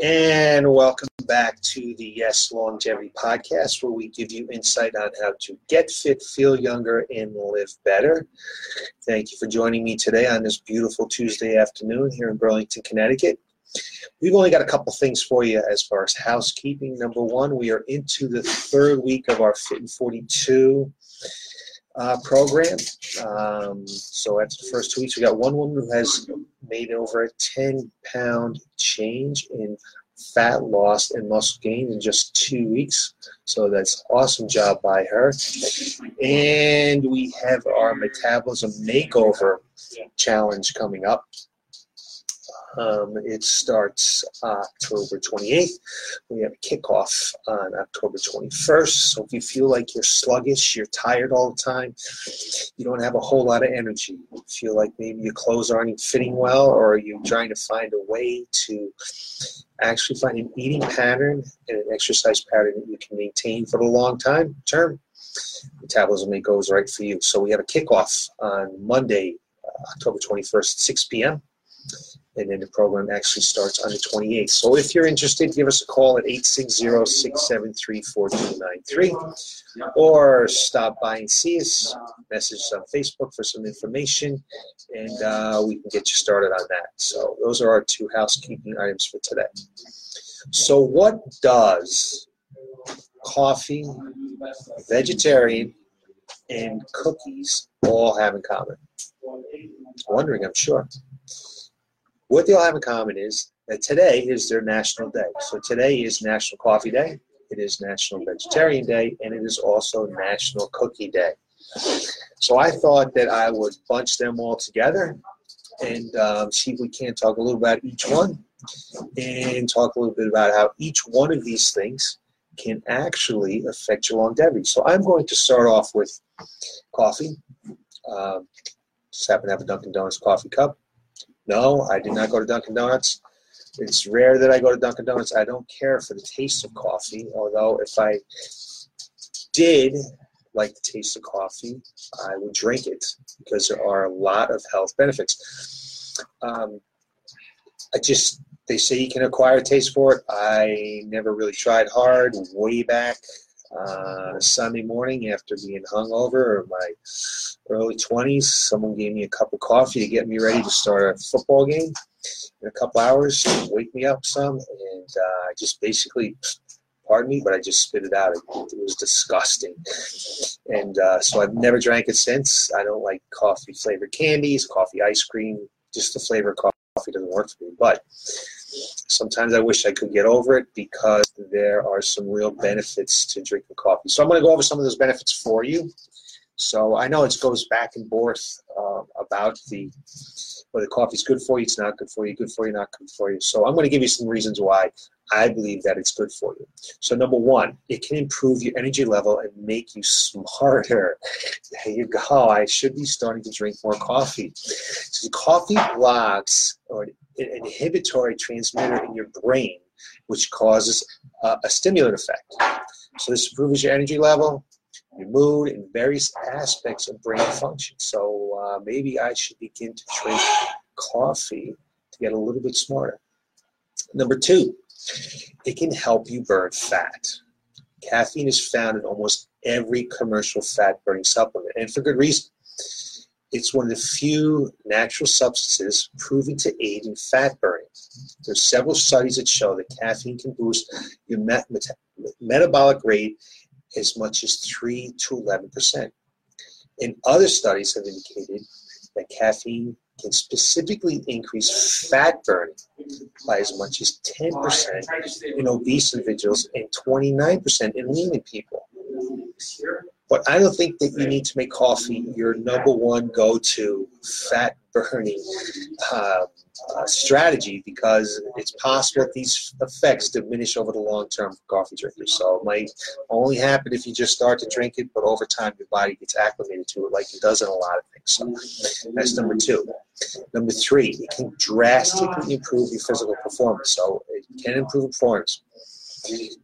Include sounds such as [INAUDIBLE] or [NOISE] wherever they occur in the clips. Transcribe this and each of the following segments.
And welcome back to the Yes Longevity Podcast, where we give you insight on how to get fit, feel younger, and live better. Thank you for joining me today on this beautiful Tuesday afternoon here in Burlington, Connecticut. We've only got a couple things for you as far as housekeeping. Number one, we are into the third week of our Fit in 42 uh, program. Um, so after the first two weeks, we got one woman who has made over a 10 pound change in fat loss and muscle gain in just two weeks. So that's awesome job by her. And we have our metabolism makeover challenge coming up. Um, it starts October 28th. We have a kickoff on October 21st. So if you feel like you're sluggish, you're tired all the time, you don't have a whole lot of energy, you feel like maybe your clothes aren't fitting well, or you're trying to find a way to actually find an eating pattern and an exercise pattern that you can maintain for the long time term, metabolism goes right for you. So we have a kickoff on Monday, uh, October 21st 6 p.m and then the program actually starts on the 28th. So if you're interested, give us a call at 860-673-4293 or stop by and see us, message us on Facebook for some information, and uh, we can get you started on that. So those are our two housekeeping items for today. So what does coffee, vegetarian, and cookies all have in common? Wondering, I'm sure. What they all have in common is that today is their national day. So today is National Coffee Day, it is National Vegetarian Day, and it is also National Cookie Day. So I thought that I would bunch them all together and um, see if we can talk a little about each one and talk a little bit about how each one of these things can actually affect your longevity. So I'm going to start off with coffee. Um, just happen to have a Dunkin' Donuts coffee cup. No, I do not go to Dunkin' Donuts. It's rare that I go to Dunkin' Donuts. I don't care for the taste of coffee, although if I did like the taste of coffee, I would drink it because there are a lot of health benefits. Um, I just, they say you can acquire a taste for it. I never really tried hard way back uh, Sunday morning after being hungover in my early 20s. Someone gave me a cup of coffee to get me ready to start a football game in a couple hours, wake me up some, and uh, I just basically, pardon me, but I just spit it out. It, it was disgusting. And uh, so I've never drank it since. I don't like coffee flavored candies, coffee ice cream, just the flavor of coffee doesn't work for me. But Sometimes I wish I could get over it because there are some real benefits to drinking coffee. So I'm going to go over some of those benefits for you. So I know it goes back and forth uh, about the whether coffee is good for you, it's not good for you, good for you, not good for you. So I'm going to give you some reasons why I believe that it's good for you. So number one, it can improve your energy level and make you smarter. [LAUGHS] There you go. I should be starting to drink more coffee. So coffee blocks or an inhibitory transmitter in your brain, which causes uh, a stimulant effect. So this improves your energy level, your mood, and various aspects of brain function. So uh, maybe I should begin to drink coffee to get a little bit smarter. Number two, it can help you burn fat. Caffeine is found in almost every commercial fat burning supplement, and for good reason. It's one of the few natural substances proven to aid in fat burning. There's several studies that show that caffeine can boost your met- met- metabolic rate as much as 3 to 11%. And other studies have indicated that caffeine can specifically increase fat burning by as much as 10% in obese individuals and 29% in lean people. But I don't think that you need to make coffee your number one go to fat burning uh, uh, strategy because it's possible that these effects diminish over the long term for coffee drinkers. So it might only happen if you just start to drink it, but over time your body gets acclimated to it like it does in a lot of things. So that's number two. Number three, it can drastically improve your physical performance. So it can improve performance.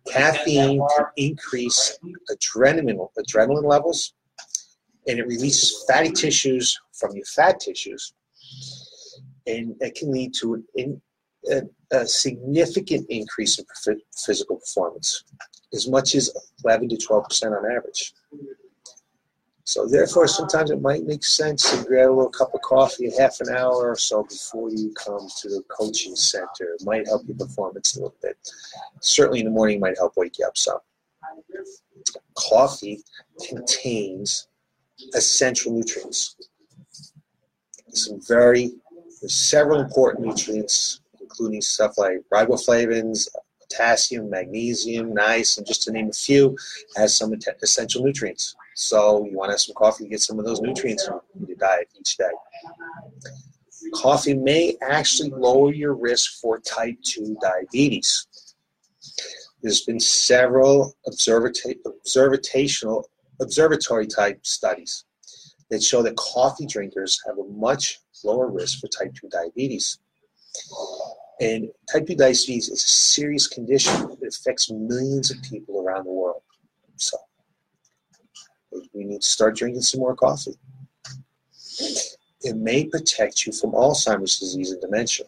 Caffeine can increase adrenaline, adrenaline levels, and it releases fatty tissues from your fat tissues, and it can lead to an a, a significant increase in physical performance, as much as 11 to 12% on average. So therefore, sometimes it might make sense to grab a little cup of coffee half an hour or so before you come to the coaching center. It might help your performance a little bit. Certainly in the morning might help wake you up some. Coffee contains essential nutrients. Some very, there's several important nutrients, including stuff like riboflavins, potassium, magnesium, niacin, just to name a few, has some essential nutrients. So you want to have some coffee to get some of those nutrients in your diet each day. Coffee may actually lower your risk for type 2 diabetes. There's been several observational, observatory type studies that show that coffee drinkers have a much lower risk for type 2 diabetes. And type 2 diabetes is a serious condition that affects millions of people around the world. So we need to start drinking some more coffee. It may protect you from Alzheimer's disease and dementia.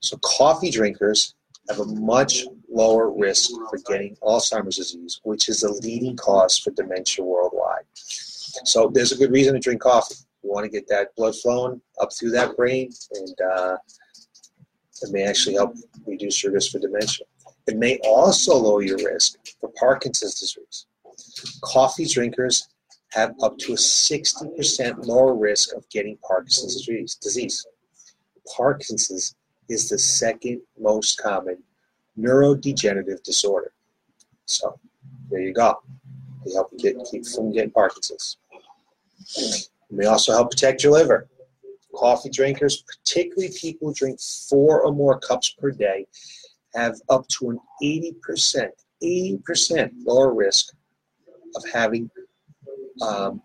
So, coffee drinkers have a much lower risk for getting Alzheimer's disease, which is the leading cause for dementia worldwide. So, there's a good reason to drink coffee. You want to get that blood flowing up through that brain, and uh, it may actually help reduce your risk for dementia. It may also lower your risk for Parkinson's disease coffee drinkers have up to a 60% lower risk of getting Parkinson's disease. Parkinson's is the second most common neurodegenerative disorder. So there you go. They help you get keep from getting Parkinson's. It may also help protect your liver. Coffee drinkers, particularly people who drink four or more cups per day, have up to an 80%, 80% lower risk of having um,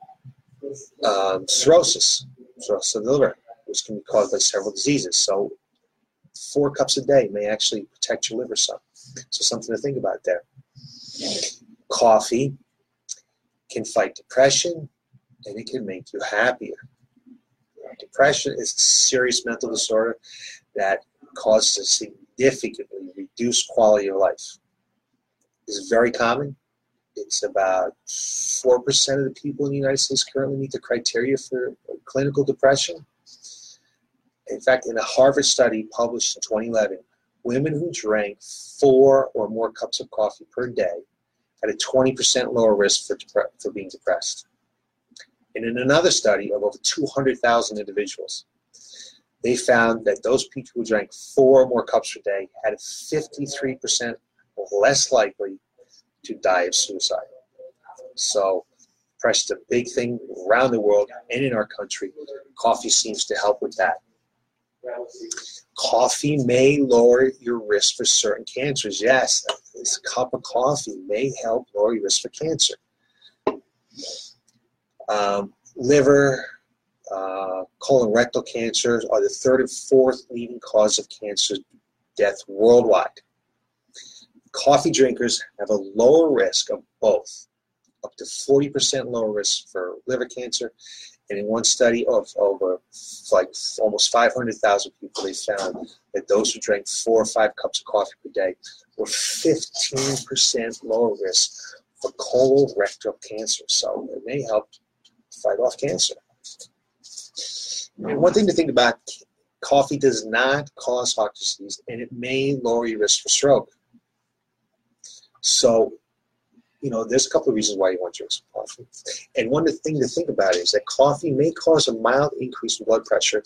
um, cirrhosis, cirrhosis of the liver, which can be caused by several diseases. So, four cups a day may actually protect your liver some. So, something to think about there. Coffee can fight depression and it can make you happier. Uh, depression is a serious mental disorder that causes a significantly reduced quality of life. It's very common it's about 4% of the people in the United States currently meet the criteria for clinical depression. In fact, in a Harvard study published in 2011, women who drank four or more cups of coffee per day had a 20% lower risk for, for being depressed. And in another study of over 200,000 individuals, they found that those people who drank four or more cups per day had 53% less likely to die of suicide. So, is a big thing around the world and in our country. Coffee seems to help with that. Coffee may lower your risk for certain cancers. Yes, this cup of coffee may help lower your risk for cancer. Um, liver, uh, colorectal cancers are the third and fourth leading cause of cancer death worldwide coffee drinkers have a lower risk of both, up to 40% lower risk for liver cancer. And in one study of over like almost 500,000 people, they found that those who drank four or five cups of coffee per day were 15% lower risk for colorectal cancer. So it may help fight off cancer. And one thing to think about coffee does not cause heart disease and it may lower your risk for stroke. So, you know, there's a couple of reasons why you want to drink some coffee. And one thing to think about is that coffee may cause a mild increase in blood pressure.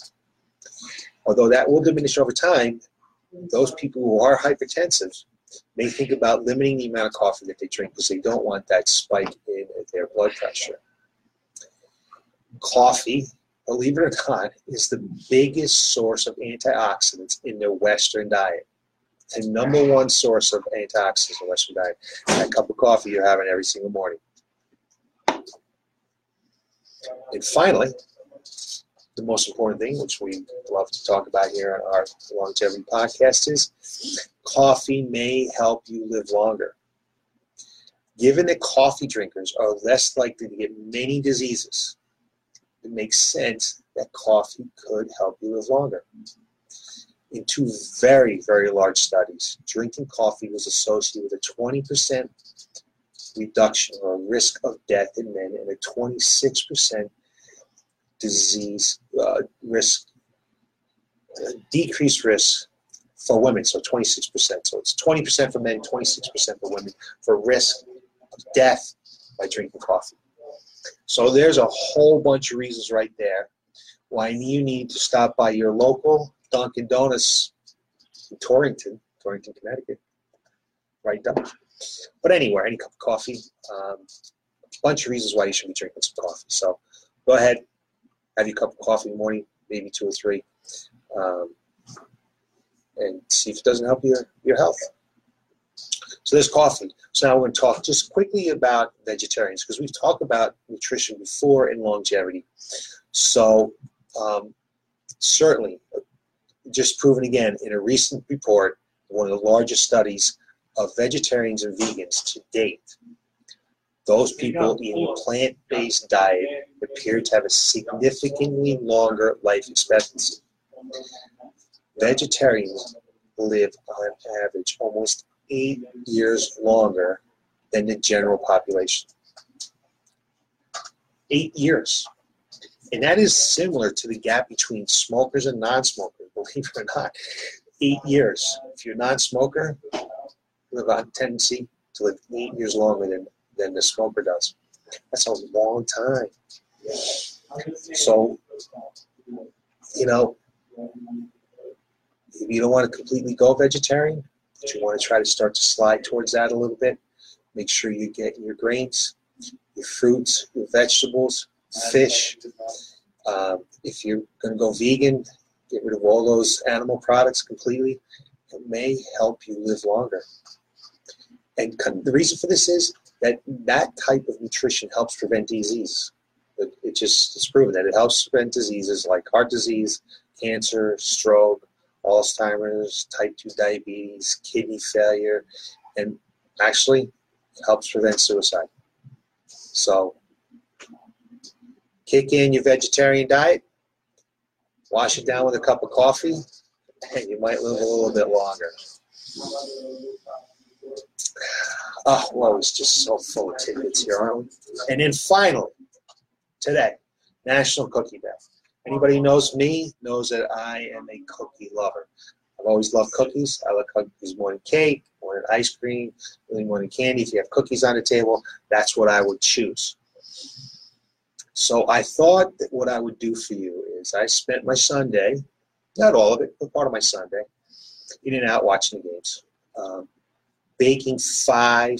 Although that will diminish over time, those people who are hypertensive may think about limiting the amount of coffee that they drink because they don't want that spike in their blood pressure. Coffee, believe it or not, is the biggest source of antioxidants in the Western diet the number one source of antioxidants in the Western diet. That cup of coffee you're having every single morning. And finally, the most important thing, which we love to talk about here on our longevity podcast, is coffee may help you live longer. Given that coffee drinkers are less likely to get many diseases, it makes sense that coffee could help you live longer. in two very, very large studies, drinking coffee was associated with a 20% reduction or risk of death in men and a 26% disease uh, risk, uh, decreased risk for women, so 26%. So it's 20% for men, 26% for women for risk of death by drinking coffee. So there's a whole bunch of reasons right there why you need to stop by your local Dunkin' Donuts in Torrington, Torrington, Connecticut, right down. But anywhere, any cup of coffee, um, a bunch of reasons why you should be drinking some coffee. So go ahead, have your cup of coffee in the morning, maybe two or three, um, and see if it doesn't help your, your health. So there's coffee. So now we're going to talk just quickly about vegetarians because we've talked about nutrition before and longevity. So um, certainly, just proven again in a recent report, one of the largest studies of vegetarians and vegans to date, those people eating a plant-based diet appear to have a significantly longer life expectancy. Vegetarians live on average almost eight years longer than the general population. Eight years. And that is similar to the gap between smokers and non smokers, [LAUGHS] believe it or not. Eight years. If you're a non smoker, you have a tendency to live eight years longer than, than the smoker does. That's a long time. So, you know, if you don't want to completely go vegetarian, but you want to try to start to slide towards that a little bit, make sure you get your grains, your fruits, your vegetables, fish. Um, if you're going to go vegan, get rid of all those animal products completely. It may help you live longer. And the reason for this is that that type of nutrition helps prevent disease. It, it just it's proven that it helps prevent diseases like heart disease, cancer, stroke, Alzheimer's, type 2 diabetes, kidney failure, and actually helps prevent suicide. So, kick in your vegetarian diet, wash it down with a cup of coffee, and you might live a little bit longer. Oh, well, it's just so full of tidbits here, aren't we? And then finally, today, National Cookie Day. Anybody who knows me knows that I am a cookie lover. I've always loved cookies. I love cookies more than cake, more than ice cream, really more than candy. If you have cookies on the table, that's what I would choose. So I thought that what I would do for you is I spent my Sunday, not all of it, but part of my Sunday, in and out watching the games, um, baking five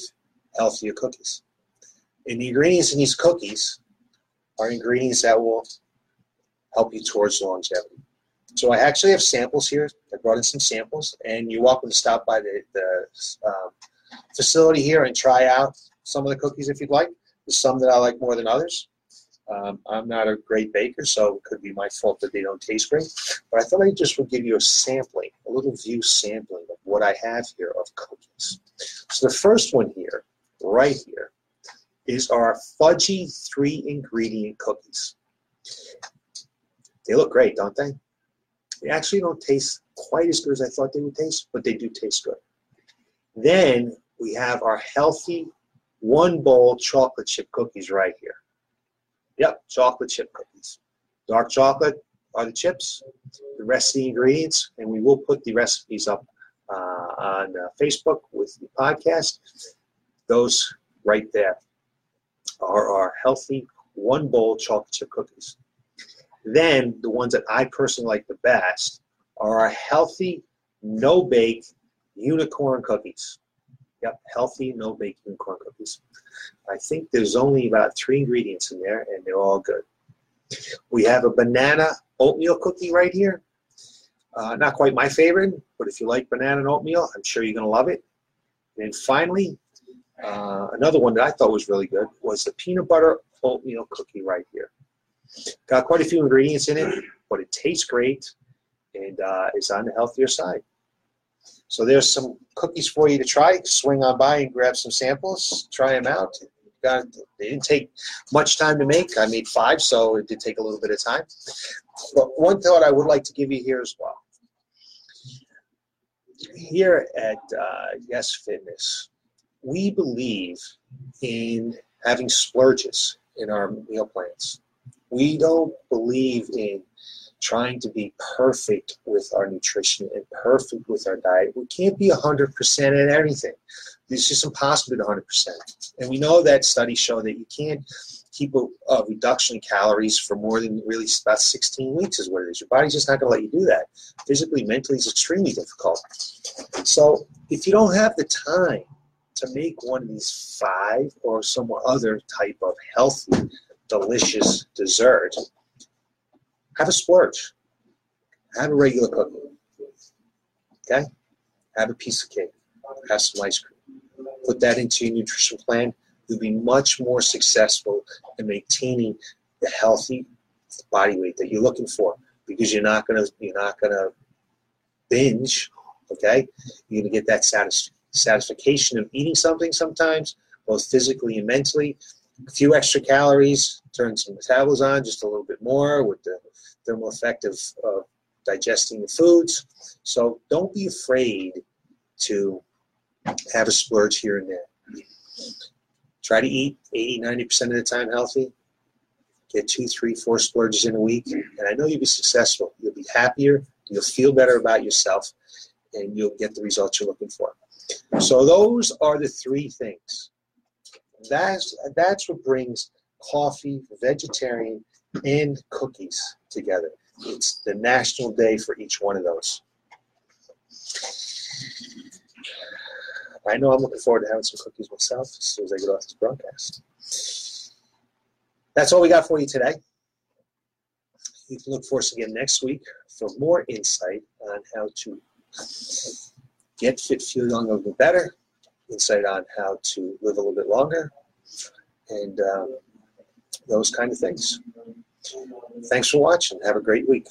healthier cookies. And the ingredients in these cookies are ingredients that will help you towards longevity. So I actually have samples here. I brought in some samples, and you're welcome to stop by the, the um, facility here and try out some of the cookies if you'd like. There's some that I like more than others. Um, I'm not a great baker, so it could be my fault that they don't taste great. But I thought I just would give you a sampling, a little view sampling of what I have here of cookies. So the first one here, right here, is our fudgy three ingredient cookies. They look great, don't they? They actually don't taste quite as good as I thought they would taste, but they do taste good. Then we have our healthy one bowl chocolate chip cookies right here. Yep, chocolate chip cookies. Dark chocolate are the chips, the rest of the ingredients, and we will put the recipes up uh, on uh, Facebook with the podcast. Those right there are our healthy one bowl chocolate chip cookies. Then the ones that I personally like the best are our healthy, no bake unicorn cookies. Yep, healthy, no bake unicorn cookies. I think there's only about three ingredients in there, and they're all good. We have a banana oatmeal cookie right here. Uh, not quite my favorite, but if you like banana and oatmeal, I'm sure you're going to love it. And finally, uh, another one that I thought was really good was the peanut butter oatmeal cookie right here. Got quite a few ingredients in it, but it tastes great and uh, is on the healthier side. So there's some cookies for you to try. Swing on by and grab some samples. Try them out. Got, they didn't take much time to make. I made five, so it did take a little bit of time. But one thought I would like to give you here as well here at uh, Yes Fitness, we believe in having splurges in our meal plans. We don't believe in trying to be perfect with our nutrition and perfect with our diet. We can't be 100% at everything. It's just impossible to be 100%. And we know that studies show that you can't keep a, a, reduction in calories for more than really about 16 weeks is what it is. Your body's just not going to let you do that. Physically, mentally, it's extremely difficult. So if you don't have the time to make one of these five or some other type of healthy, delicious dessert, have a splurge. Have a regular cookie. Okay? Have a piece of cake. Have some ice cream. Put that into your nutrition plan. You'll be much more successful in maintaining the healthy body weight that you're looking for because you're not gonna you're not gonna binge. Okay? You're gonna get that satis- satisfaction of eating something sometimes, both physically and mentally. A few extra calories, turn some metabolism on just a little bit more with the thermal effect of, of digesting the foods. So don't be afraid to have a splurge here and there. Try to eat 80, 90% of the time healthy. Get two, three, four splurges in a week. And I know you'll be successful. You'll be happier. You'll feel better about yourself. And you'll get the results you're looking for. So those are the three things. That's, that's what brings coffee, vegetarian, and cookies together. It's the national day for each one of those. I know I'm looking forward to having some cookies myself as soon as I get off this broadcast. That's all we got for you today. You can look for us again next week for more insight on how to get fit, feel younger, live better, insight on how to live a little bit longer, and um, those kind of things. Thanks for watching. Have a great week.